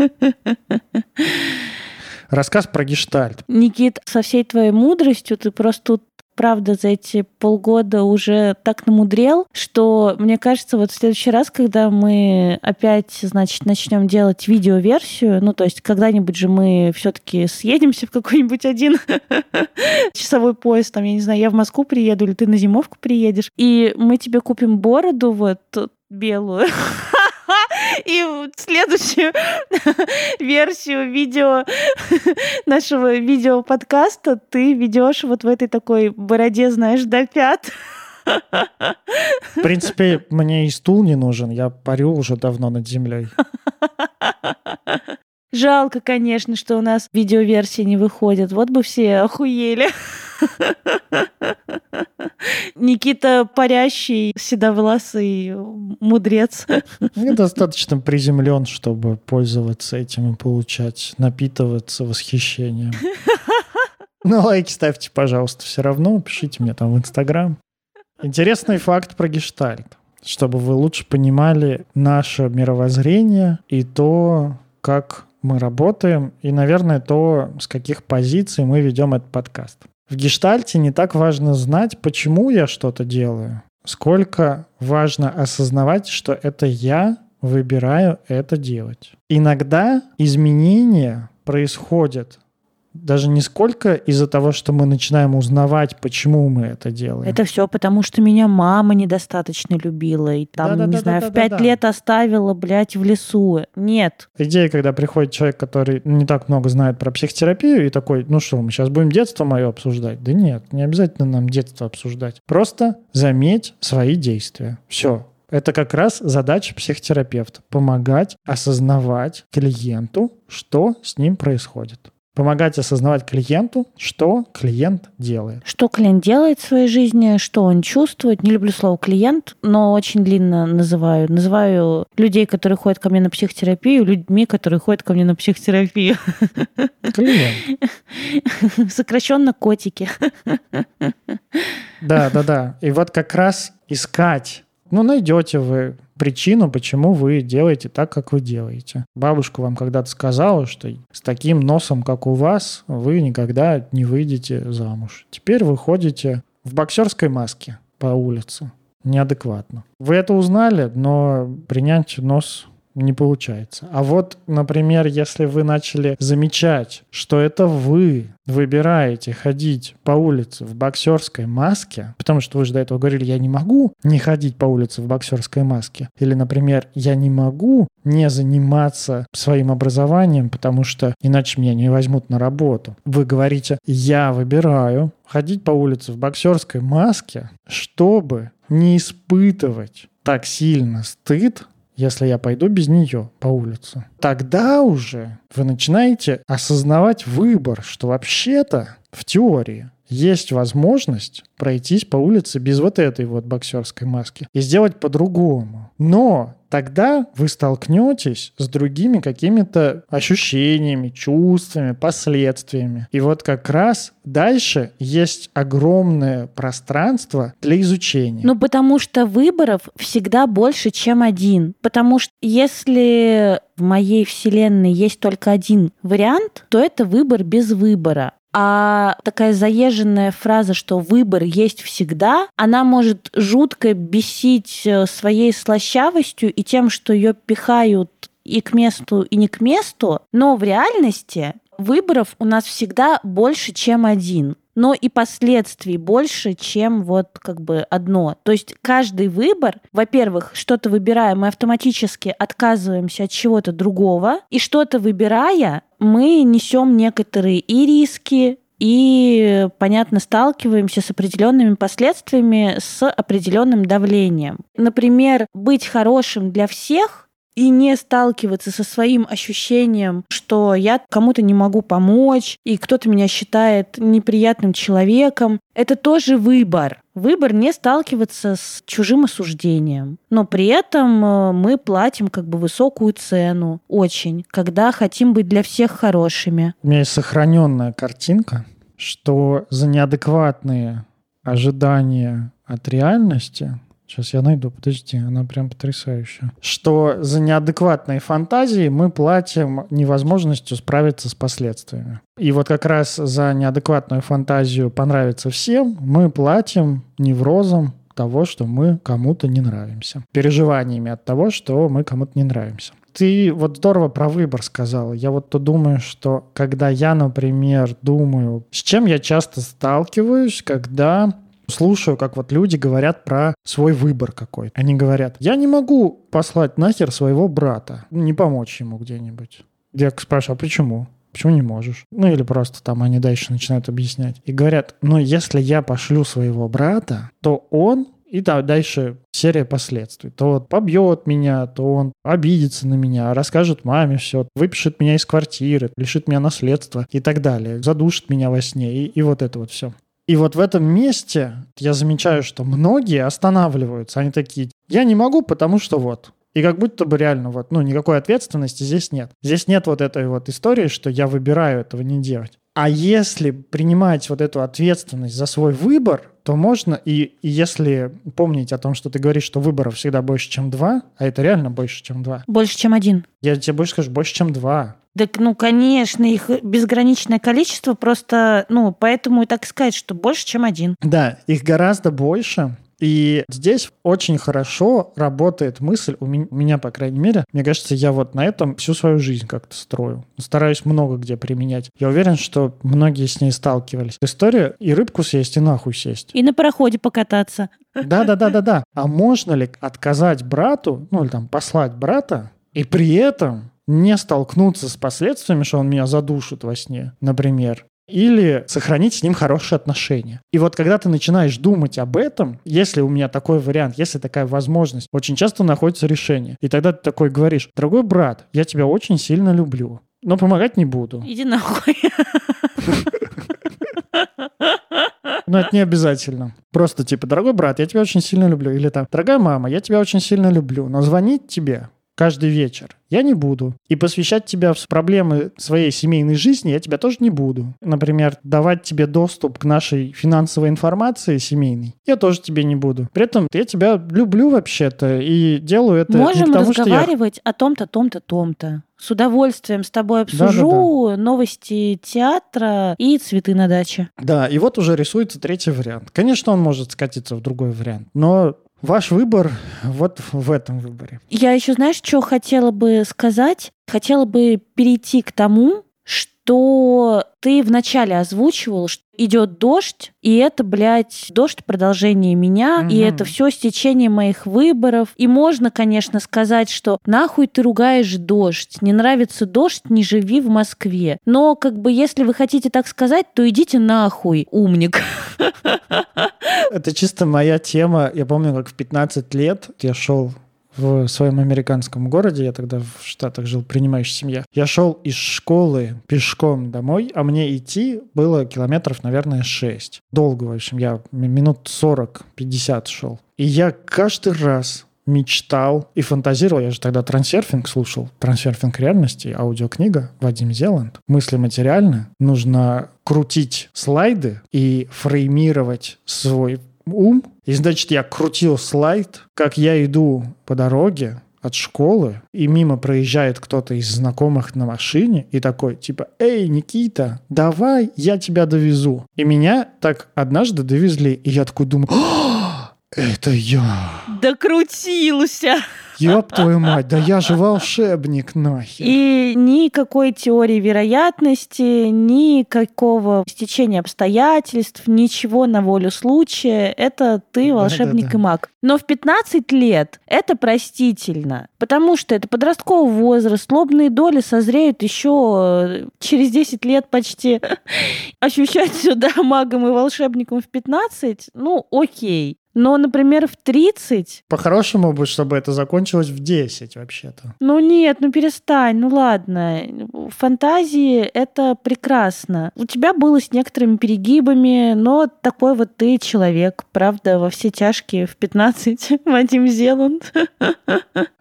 Рассказ про гештальт. Никит, со всей твоей мудростью ты просто тут правда, за эти полгода уже так намудрел, что мне кажется, вот в следующий раз, когда мы опять, значит, начнем делать видеоверсию, ну, то есть когда-нибудь же мы все-таки съедемся в какой-нибудь один часовой поезд, там, я не знаю, я в Москву приеду, или ты на зимовку приедешь, и мы тебе купим бороду вот белую. И следующую версию видео нашего видео-подкаста ты ведешь вот в этой такой бороде, знаешь, до пят. В принципе, мне и стул не нужен. Я парю уже давно над землей. Жалко, конечно, что у нас видеоверсии не выходят. Вот бы все охуели. Никита парящий, седовласый мудрец. Недостаточно приземлен, чтобы пользоваться этим и получать, напитываться восхищением. Ну, лайки ставьте, пожалуйста, все равно. Пишите мне там в Инстаграм. Интересный факт про гештальт, чтобы вы лучше понимали наше мировоззрение и то, как мы работаем, и, наверное, то, с каких позиций мы ведем этот подкаст. В гештальте не так важно знать, почему я что-то делаю, сколько важно осознавать, что это я выбираю это делать. Иногда изменения происходят даже не сколько из-за того, что мы начинаем узнавать, почему мы это делаем. Это все потому, что меня мама недостаточно любила. И там, да, не да, знаю, да, в пять лет оставила, блядь, в лесу. Нет. Идея, когда приходит человек, который не так много знает про психотерапию, и такой, ну что, мы сейчас будем детство мое обсуждать? Да нет, не обязательно нам детство обсуждать. Просто заметь свои действия. Все, это как раз задача психотерапевта. Помогать осознавать клиенту, что с ним происходит помогать осознавать клиенту, что клиент делает. Что клиент делает в своей жизни, что он чувствует. Не люблю слово клиент, но очень длинно называю. Называю людей, которые ходят ко мне на психотерапию, людьми, которые ходят ко мне на психотерапию. Клиент. Сокращенно котики. Да, да, да. И вот как раз искать, ну, найдете вы причину, почему вы делаете так, как вы делаете. Бабушка вам когда-то сказала, что с таким носом, как у вас, вы никогда не выйдете замуж. Теперь вы ходите в боксерской маске по улице. Неадекватно. Вы это узнали, но принять нос не получается. А вот, например, если вы начали замечать, что это вы выбираете ходить по улице в боксерской маске, потому что вы же до этого говорили, я не могу не ходить по улице в боксерской маске, или, например, я не могу не заниматься своим образованием, потому что иначе меня не возьмут на работу. Вы говорите, я выбираю ходить по улице в боксерской маске, чтобы не испытывать так сильно стыд если я пойду без нее по улице. Тогда уже вы начинаете осознавать выбор, что вообще-то в теории есть возможность пройтись по улице без вот этой вот боксерской маски и сделать по-другому. Но тогда вы столкнетесь с другими какими-то ощущениями, чувствами, последствиями. И вот как раз дальше есть огромное пространство для изучения. Ну, потому что выборов всегда больше, чем один. Потому что если в моей вселенной есть только один вариант, то это выбор без выбора. А такая заезженная фраза, что выбор есть всегда, она может жутко бесить э, своей слащавостью и тем, что ее пихают и к месту, и не к месту. Но в реальности выборов у нас всегда больше, чем один но и последствий больше, чем вот как бы одно. То есть каждый выбор, во-первых, что-то выбирая, мы автоматически отказываемся от чего-то другого, и что-то выбирая, мы несем некоторые и риски, и, понятно, сталкиваемся с определенными последствиями, с определенным давлением. Например, быть хорошим для всех и не сталкиваться со своим ощущением, что я кому-то не могу помочь, и кто-то меня считает неприятным человеком, это тоже выбор. Выбор не сталкиваться с чужим осуждением. Но при этом э, мы платим как бы высокую цену очень, когда хотим быть для всех хорошими. У меня есть сохраненная картинка, что за неадекватные ожидания от реальности Сейчас я найду, подожди, она прям потрясающая. Что за неадекватные фантазии мы платим невозможностью справиться с последствиями. И вот как раз за неадекватную фантазию понравиться всем мы платим неврозом того, что мы кому-то не нравимся. Переживаниями от того, что мы кому-то не нравимся. Ты вот здорово про выбор сказала. Я вот то думаю, что когда я, например, думаю, с чем я часто сталкиваюсь, когда слушаю, как вот люди говорят про свой выбор какой. Они говорят, я не могу послать нахер своего брата, не помочь ему где-нибудь. Я спрашиваю, а почему? Почему не можешь? Ну или просто там они дальше начинают объяснять. И говорят, ну если я пошлю своего брата, то он и да, дальше серия последствий. То вот побьет меня, то он обидится на меня, расскажет маме все, выпишет меня из квартиры, лишит меня наследства и так далее, задушит меня во сне и, и вот это вот все. И вот в этом месте я замечаю, что многие останавливаются. Они такие, я не могу, потому что вот. И как будто бы реально вот, ну, никакой ответственности здесь нет. Здесь нет вот этой вот истории, что я выбираю этого не делать. А если принимать вот эту ответственность за свой выбор, то можно, и, и если помнить о том, что ты говоришь, что выборов всегда больше, чем два, а это реально больше, чем два. Больше, чем один. Я тебе больше скажу, больше, чем два. Так, ну, конечно, их безграничное количество, просто, ну, поэтому и так сказать, что больше, чем один. Да, их гораздо больше, и здесь очень хорошо работает мысль, у меня, по крайней мере, мне кажется, я вот на этом всю свою жизнь как-то строю. Стараюсь много где применять. Я уверен, что многие с ней сталкивались. История и рыбку съесть, и нахуй сесть. И на пароходе покататься. Да-да-да-да-да. А можно ли отказать брату, ну или там послать брата, и при этом не столкнуться с последствиями, что он меня задушит во сне, например, или сохранить с ним хорошие отношения. И вот когда ты начинаешь думать об этом, если у меня такой вариант, если такая возможность, очень часто находится решение. И тогда ты такой говоришь, дорогой брат, я тебя очень сильно люблю, но помогать не буду. Иди нахуй. Но это не обязательно. Просто типа, дорогой брат, я тебя очень сильно люблю. Или там, дорогая мама, я тебя очень сильно люблю. Но звонить тебе каждый вечер я не буду. И посвящать тебя в проблемы своей семейной жизни я тебя тоже не буду. Например, давать тебе доступ к нашей финансовой информации семейной я тоже тебе не буду. При этом я тебя люблю вообще-то и делаю это Можем не потому, разговаривать что я... о том-то, том-то, том-то. С удовольствием с тобой обсужу да, да, да. новости театра и цветы на даче. Да, и вот уже рисуется третий вариант. Конечно, он может скатиться в другой вариант, но Ваш выбор вот в этом выборе. Я еще, знаешь, что хотела бы сказать? Хотела бы перейти к тому, что ты вначале озвучивал, что идет дождь, и это, блядь, дождь продолжение меня, угу. и это все стечение моих выборов. И можно, конечно, сказать, что нахуй ты ругаешь дождь, не нравится дождь, не живи в Москве. Но, как бы, если вы хотите так сказать, то идите нахуй, умник. Это чисто моя тема. Я помню, как в 15 лет я шел в своем американском городе, я тогда в Штатах жил, принимающая семья. Я шел из школы пешком домой, а мне идти было километров, наверное, 6. Долго, в общем, я минут 40-50 шел. И я каждый раз мечтал и фантазировал. Я же тогда трансерфинг слушал. Трансерфинг реальности, аудиокнига Вадим Зеланд. Мысли материальны. Нужно крутить слайды и фреймировать свой ум. И, значит, я крутил слайд, как я иду по дороге, от школы, и мимо проезжает кто-то из знакомых на машине, и такой, типа, «Эй, Никита, давай, я тебя довезу». И меня так однажды довезли, и я такой думаю, это я. Докрутился. Ёб твою мать, да я же волшебник нахер. И никакой теории вероятности, никакого стечения обстоятельств, ничего на волю случая. Это ты волшебник Да-да-да. и маг. Но в 15 лет это простительно, потому что это подростковый возраст, лобные доли созреют еще э, через 10 лет почти. Ощущать сюда магом и волшебником в 15, ну окей. Но, например, в 30 По-хорошему бы, чтобы это закончилось в 10 вообще-то. Ну нет, ну перестань, ну ладно. Фантазии — это прекрасно. У тебя было с некоторыми перегибами, но такой вот ты человек, правда, во все тяжкие в 15, Вадим Зеланд.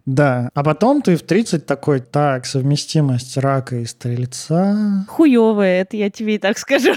Да. А потом ты в 30 такой, так, совместимость рака и стрельца. Хуёвое, это я тебе и так скажу.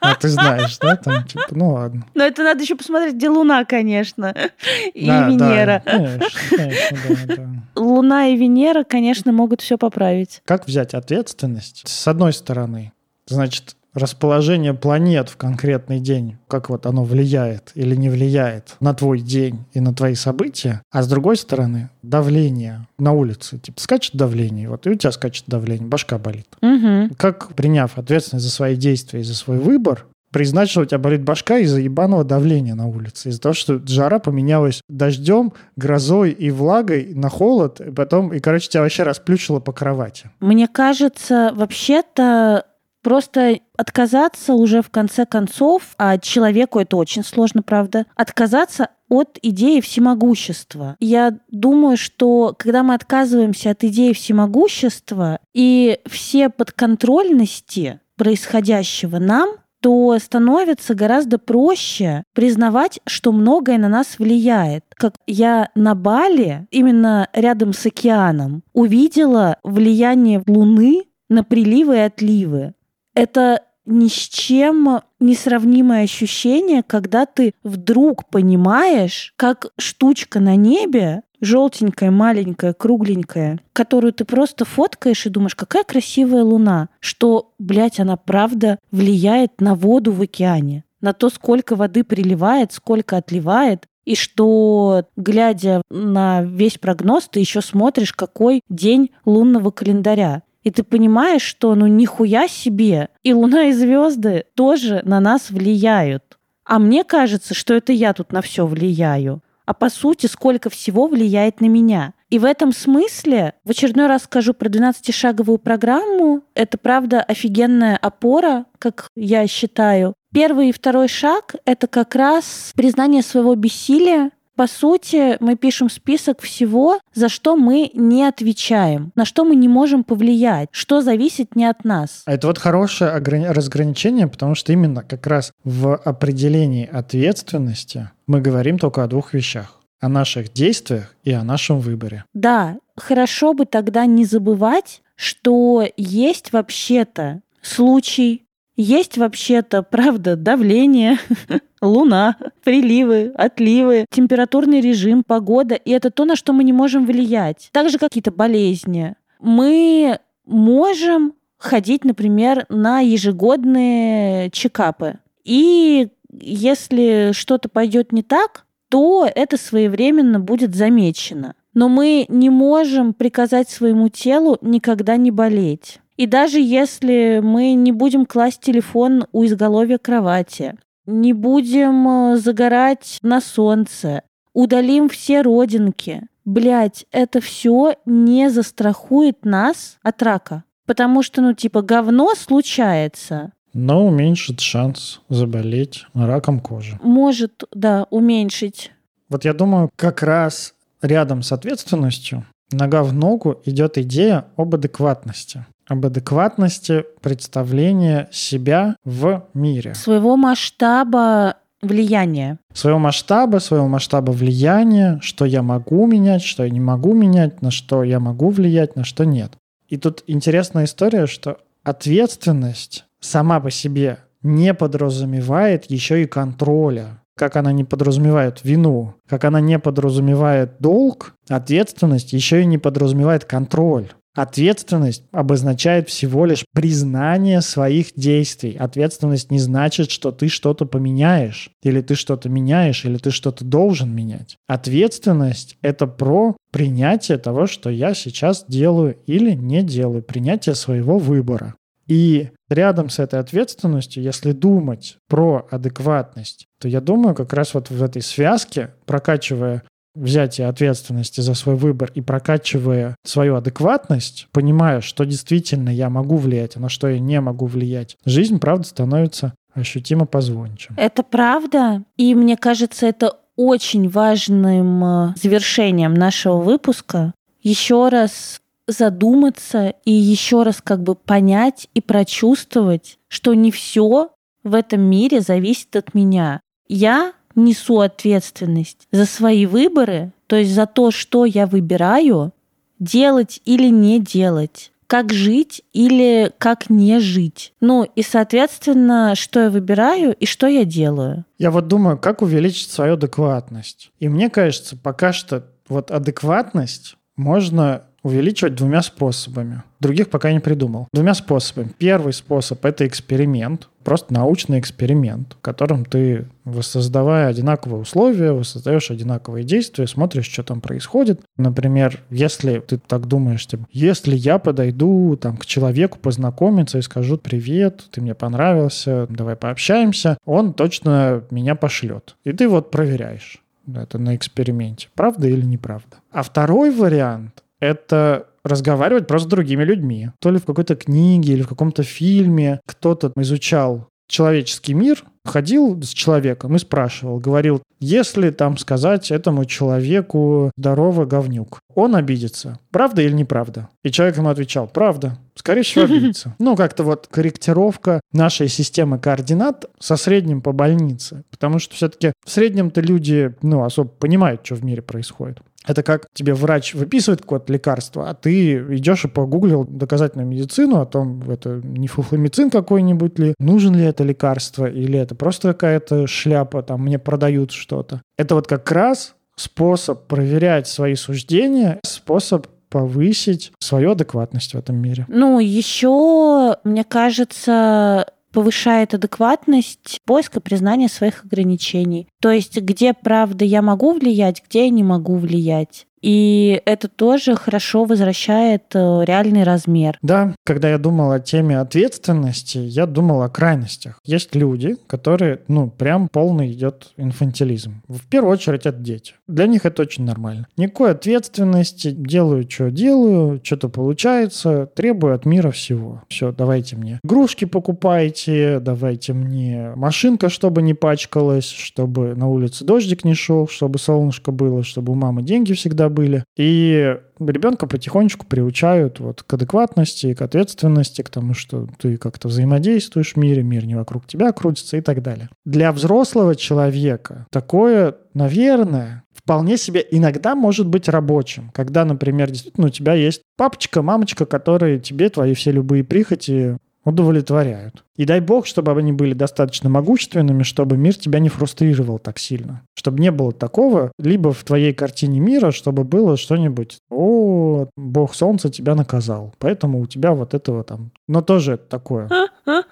А ты знаешь, да? Там, типа, ну ладно. Но это надо еще посмотреть, где Луна, конечно, и Да, да, Венера. конечно, конечно, да, да. Луна и Венера, конечно, могут все поправить. Как взять ответственность? С одной стороны, значит, расположение планет в конкретный день, как вот оно влияет или не влияет на твой день и на твои события, а с другой стороны, давление на улице. Типа скачет давление, вот и у тебя скачет давление, башка болит. Мгм. Как, приняв ответственность за свои действия и за свой выбор, признать, что у тебя болит башка из-за ебаного давления на улице, из-за того, что жара поменялась дождем, грозой и влагой на холод, и потом, и, короче, тебя вообще расплющило по кровати. Мне кажется, вообще-то просто отказаться уже в конце концов, а человеку это очень сложно, правда, отказаться от идеи всемогущества. Я думаю, что когда мы отказываемся от идеи всемогущества и все подконтрольности происходящего нам, то становится гораздо проще признавать, что многое на нас влияет. Как я на Бали, именно рядом с океаном, увидела влияние Луны на приливы и отливы. Это ни с чем несравнимое ощущение, когда ты вдруг понимаешь, как штучка на небе, желтенькая, маленькая, кругленькая, которую ты просто фоткаешь и думаешь, какая красивая луна, что, блядь, она правда влияет на воду в океане, на то, сколько воды приливает, сколько отливает, и что, глядя на весь прогноз, ты еще смотришь, какой день лунного календаря. И ты понимаешь, что ну нихуя себе, и Луна и звезды тоже на нас влияют. А мне кажется, что это я тут на все влияю. А по сути, сколько всего влияет на меня. И в этом смысле в очередной раз скажу про 12-шаговую программу. Это, правда, офигенная опора, как я считаю. Первый и второй шаг — это как раз признание своего бессилия, по сути, мы пишем список всего, за что мы не отвечаем, на что мы не можем повлиять, что зависит не от нас. А это вот хорошее ограни- разграничение, потому что именно как раз в определении ответственности мы говорим только о двух вещах. О наших действиях и о нашем выборе. Да, хорошо бы тогда не забывать, что есть вообще-то случай, есть вообще-то, правда, давление, луна, приливы, отливы, температурный режим, погода, и это то, на что мы не можем влиять. Также какие-то болезни. Мы можем ходить, например, на ежегодные чекапы. И если что-то пойдет не так, то это своевременно будет замечено. Но мы не можем приказать своему телу никогда не болеть. И даже если мы не будем класть телефон у изголовья кровати, не будем э, загорать на солнце, удалим все родинки, блядь, это все не застрахует нас от рака. Потому что, ну, типа, говно случается, Но уменьшит шанс заболеть раком кожи. может, да, уменьшить. Вот я думаю, как раз рядом с ответственностью, нога в ногу идет идея об адекватности об адекватности представления себя в мире. Своего масштаба влияния. Своего масштаба, своего масштаба влияния, что я могу менять, что я не могу менять, на что я могу влиять, на что нет. И тут интересная история, что ответственность сама по себе не подразумевает еще и контроля. Как она не подразумевает вину, как она не подразумевает долг, ответственность еще и не подразумевает контроль. Ответственность обозначает всего лишь признание своих действий. Ответственность не значит, что ты что-то поменяешь, или ты что-то меняешь, или ты что-то должен менять. Ответственность — это про принятие того, что я сейчас делаю или не делаю, принятие своего выбора. И рядом с этой ответственностью, если думать про адекватность, то я думаю, как раз вот в этой связке, прокачивая взятие ответственности за свой выбор и прокачивая свою адекватность, понимая, что действительно я могу влиять, а на что я не могу влиять, жизнь, правда, становится ощутимо позвонче. Это правда. И мне кажется, это очень важным э, завершением нашего выпуска. Еще раз задуматься и еще раз как бы понять и прочувствовать, что не все в этом мире зависит от меня. Я несу ответственность за свои выборы, то есть за то, что я выбираю, делать или не делать как жить или как не жить. Ну и, соответственно, что я выбираю и что я делаю. Я вот думаю, как увеличить свою адекватность. И мне кажется, пока что вот адекватность можно увеличивать двумя способами. Других пока не придумал. Двумя способами. Первый способ — это эксперимент, просто научный эксперимент, в котором ты, воссоздавая одинаковые условия, воссоздаешь одинаковые действия, смотришь, что там происходит. Например, если ты так думаешь, типа, если я подойду там, к человеку познакомиться и скажу «Привет, ты мне понравился, давай пообщаемся», он точно меня пошлет. И ты вот проверяешь это на эксперименте, правда или неправда. А второй вариант это разговаривать просто с другими людьми. То ли в какой-то книге или в каком-то фильме кто-то изучал человеческий мир, ходил с человеком и спрашивал, говорил, если там сказать этому человеку «здорово, говнюк», он обидится. Правда или неправда? И человек ему отвечал «правда». Скорее всего, обидится. Ну, как-то вот корректировка нашей системы координат со средним по больнице. Потому что все-таки в среднем-то люди, ну, особо понимают, что в мире происходит. Это как тебе врач выписывает какое-то лекарство, а ты идешь и погуглил доказательную медицину о том, это не фуфломицин какой-нибудь ли, нужен ли это лекарство, или это просто какая-то шляпа, там мне продают что-то. Это вот как раз способ проверять свои суждения, способ повысить свою адекватность в этом мире. Ну, еще, мне кажется, повышает адекватность поиска признания своих ограничений. То есть, где, правда, я могу влиять, где я не могу влиять. И это тоже хорошо возвращает э, реальный размер. Да, когда я думал о теме ответственности, я думал о крайностях. Есть люди, которые, ну, прям полный идет инфантилизм. В первую очередь это дети. Для них это очень нормально. Никакой ответственности, делаю, что делаю, что-то получается, требую от мира всего. Все, давайте мне игрушки покупайте, давайте мне машинка, чтобы не пачкалась, чтобы на улице дождик не шел, чтобы солнышко было, чтобы у мамы деньги всегда были. И ребенка потихонечку приучают вот к адекватности, к ответственности, к тому, что ты как-то взаимодействуешь в мире, мир не вокруг тебя крутится и так далее. Для взрослого человека такое, наверное, вполне себе иногда может быть рабочим, когда, например, действительно у тебя есть папочка, мамочка, которые тебе твои все любые прихоти удовлетворяют. И дай бог, чтобы они были достаточно могущественными, чтобы мир тебя не фрустрировал так сильно. Чтобы не было такого, либо в твоей картине мира, чтобы было что-нибудь, о, бог солнца тебя наказал, поэтому у тебя вот этого там... Но тоже такое.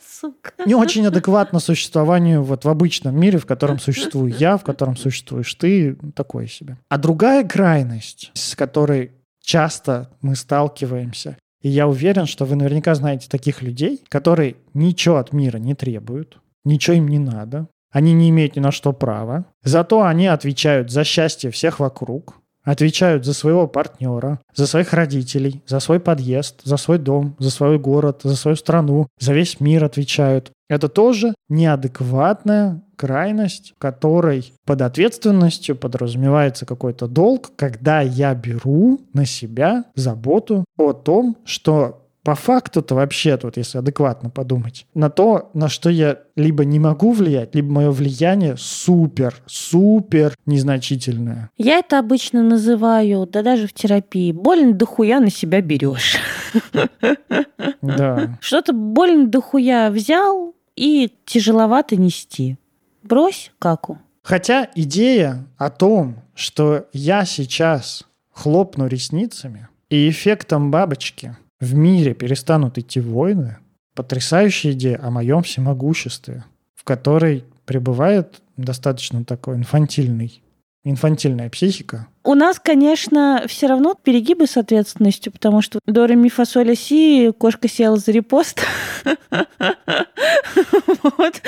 Сука. Не очень адекватно существованию вот в обычном мире, в котором существую я, в котором существуешь ты, такое себе. А другая крайность, с которой часто мы сталкиваемся, и я уверен, что вы наверняка знаете таких людей, которые ничего от мира не требуют, ничего им не надо, они не имеют ни на что права, зато они отвечают за счастье всех вокруг, отвечают за своего партнера, за своих родителей, за свой подъезд, за свой дом, за свой город, за свою страну, за весь мир отвечают. Это тоже неадекватная крайность, которой под ответственностью подразумевается какой-то долг, когда я беру на себя заботу о том, что по факту-то вообще тут, если адекватно подумать, на то, на что я либо не могу влиять, либо мое влияние супер, супер незначительное. Я это обычно называю, да даже в терапии, больно дохуя на себя берешь. Да. Что-то больно дохуя взял и тяжеловато нести. Брось каку. Хотя идея о том, что я сейчас хлопну ресницами, и эффектом бабочки в мире перестанут идти войны, потрясающая идея о моем всемогуществе, в которой пребывает достаточно такой инфантильный, инфантильная психика. У нас, конечно, все равно перегибы с ответственностью, потому что Дора Ми Фасоля Си, кошка села за репост. Вот.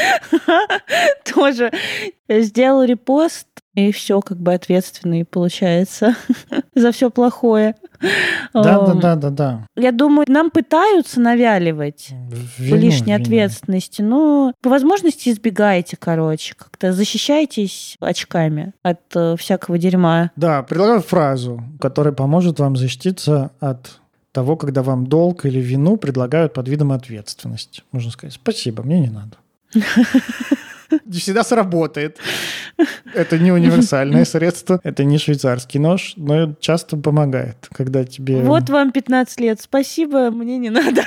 Тоже сделал репост, и все как бы ответственный получается за все плохое. Да, да, да, да, да. Я думаю, нам пытаются навяливать Вину, лишней вину. ответственности, но по возможности избегайте, короче, как-то защищайтесь очками от э, всякого дерьма. Да, предлагаю фразу, которая поможет вам защититься от того, когда вам долг или вину предлагают под видом ответственности. Можно сказать, спасибо, мне не надо. Не всегда сработает. Это не универсальное средство, это не швейцарский нож, но часто помогает, когда тебе... Вот вам 15 лет, спасибо, мне не надо.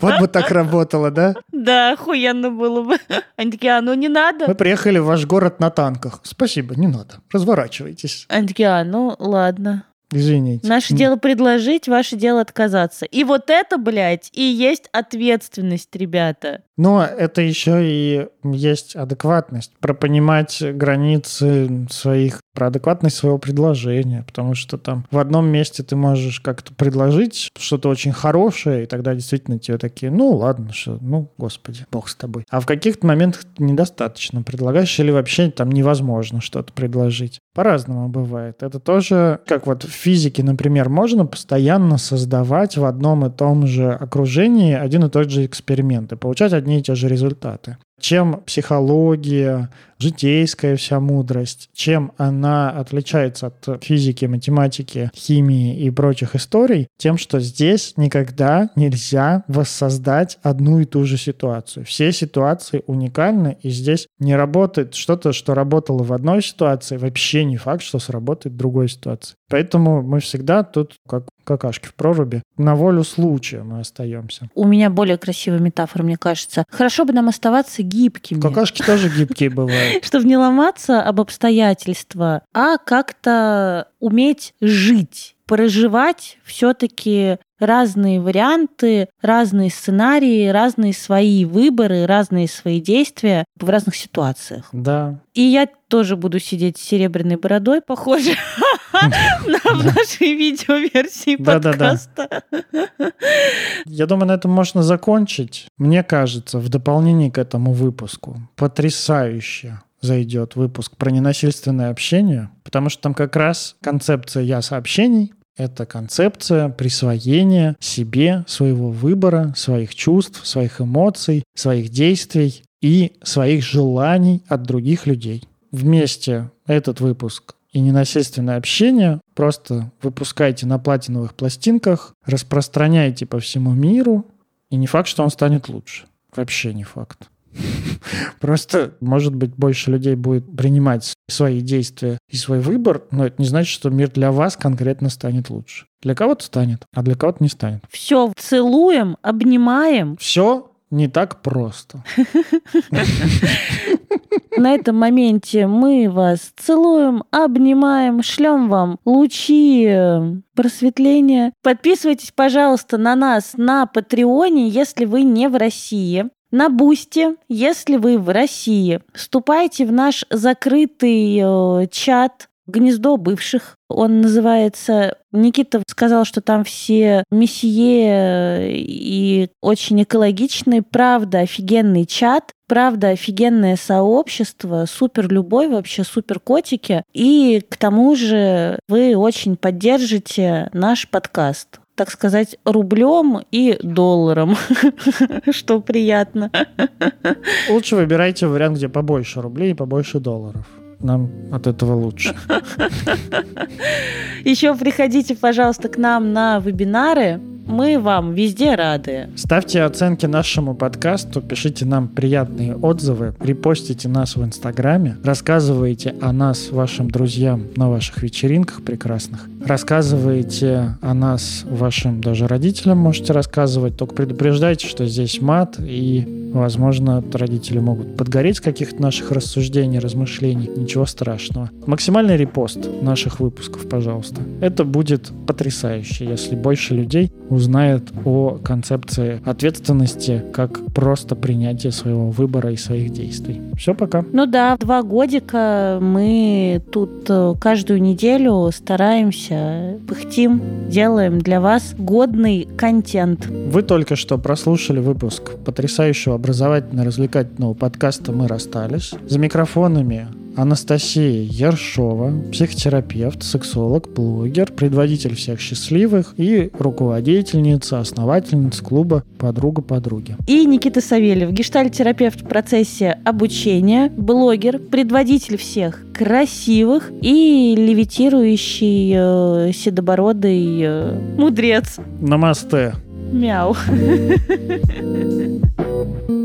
Вот бы так работало, да? Да, охуенно было бы. Они такие, а ну не надо. Мы приехали в ваш город на танках. Спасибо, не надо. Разворачивайтесь. Они такие, а ну ладно. Извините. Наше дело предложить, ваше дело отказаться. И вот это, блядь, и есть ответственность, ребята. Но это еще и есть адекватность, про понимать границы своих, про адекватность своего предложения, потому что там в одном месте ты можешь как-то предложить что-то очень хорошее, и тогда действительно тебе такие, ну ладно, что, ну, господи, бог с тобой. А в каких-то моментах недостаточно предлагаешь или вообще там невозможно что-то предложить. По-разному бывает. Это тоже, как вот в физике, например, можно постоянно создавать в одном и том же окружении один и тот же эксперимент и получать одни и те же результаты. Чем психология, житейская вся мудрость, чем она отличается от физики, математики, химии и прочих историй, тем, что здесь никогда нельзя воссоздать одну и ту же ситуацию. Все ситуации уникальны, и здесь не работает что-то, что работало в одной ситуации, вообще не факт, что сработает в другой ситуации. Поэтому мы всегда тут, как какашки в проруби, на волю случая мы остаемся. У меня более красивая метафора, мне кажется. Хорошо бы нам оставаться гибкими. Какашки тоже гибкие бывают. Чтобы не ломаться об обстоятельства, а как-то уметь жить проживать все-таки разные варианты, разные сценарии, разные свои выборы, разные свои действия в разных ситуациях. Да. И я тоже буду сидеть с серебряной бородой, похоже, на нашей видеоверсии подкаста. Я думаю, на этом можно закончить. Мне кажется, в дополнение к этому выпуску потрясающе зайдет выпуск про ненасильственное общение, потому что там как раз концепция «я сообщений», это концепция присвоения себе своего выбора, своих чувств, своих эмоций, своих действий и своих желаний от других людей. Вместе этот выпуск и ненасильственное общение просто выпускайте на платиновых пластинках, распространяйте по всему миру, и не факт, что он станет лучше. Вообще не факт. Просто, может быть, больше людей будет принимать свои действия и свой выбор, но это не значит, что мир для вас конкретно станет лучше. Для кого-то станет, а для кого-то не станет. Все, целуем, обнимаем. Все не так просто. На этом моменте мы вас целуем, обнимаем, шлем вам лучи просветления. Подписывайтесь, пожалуйста, на нас на Патреоне, если вы не в России. На Бусте, если вы в России, вступайте в наш закрытый э, чат гнездо бывших. Он называется... Никита сказал, что там все месье и очень экологичный. Правда, офигенный чат. Правда, офигенное сообщество, супер любовь, вообще супер котики. И к тому же вы очень поддержите наш подкаст так сказать, рублем и долларом, что приятно. Лучше выбирайте вариант, где побольше рублей и побольше долларов. Нам от этого лучше. Еще приходите, пожалуйста, к нам на вебинары. Мы вам везде рады. Ставьте оценки нашему подкасту, пишите нам приятные отзывы, репостите нас в Инстаграме, рассказывайте о нас вашим друзьям на ваших вечеринках прекрасных, рассказывайте о нас вашим даже родителям можете рассказывать, только предупреждайте, что здесь мат и, возможно, родители могут подгореть каких-то наших рассуждений, размышлений. Ничего страшного. Максимальный репост наших выпусков, пожалуйста. Это будет потрясающе, если больше людей узнает о концепции ответственности как просто принятие своего выбора и своих действий. Все, пока. Ну да, два годика мы тут э, каждую неделю стараемся, пыхтим, делаем для вас годный контент. Вы только что прослушали выпуск потрясающего образовательно-развлекательного подкаста «Мы расстались». За микрофонами Анастасия Ершова, психотерапевт, сексолог, блогер, предводитель всех счастливых и руководительница, основательница клуба «Подруга подруги». И Никита Савельев, гештальтерапевт в процессе обучения, блогер, предводитель всех красивых и левитирующий э, седобородый э, мудрец. Намасте. Мяу.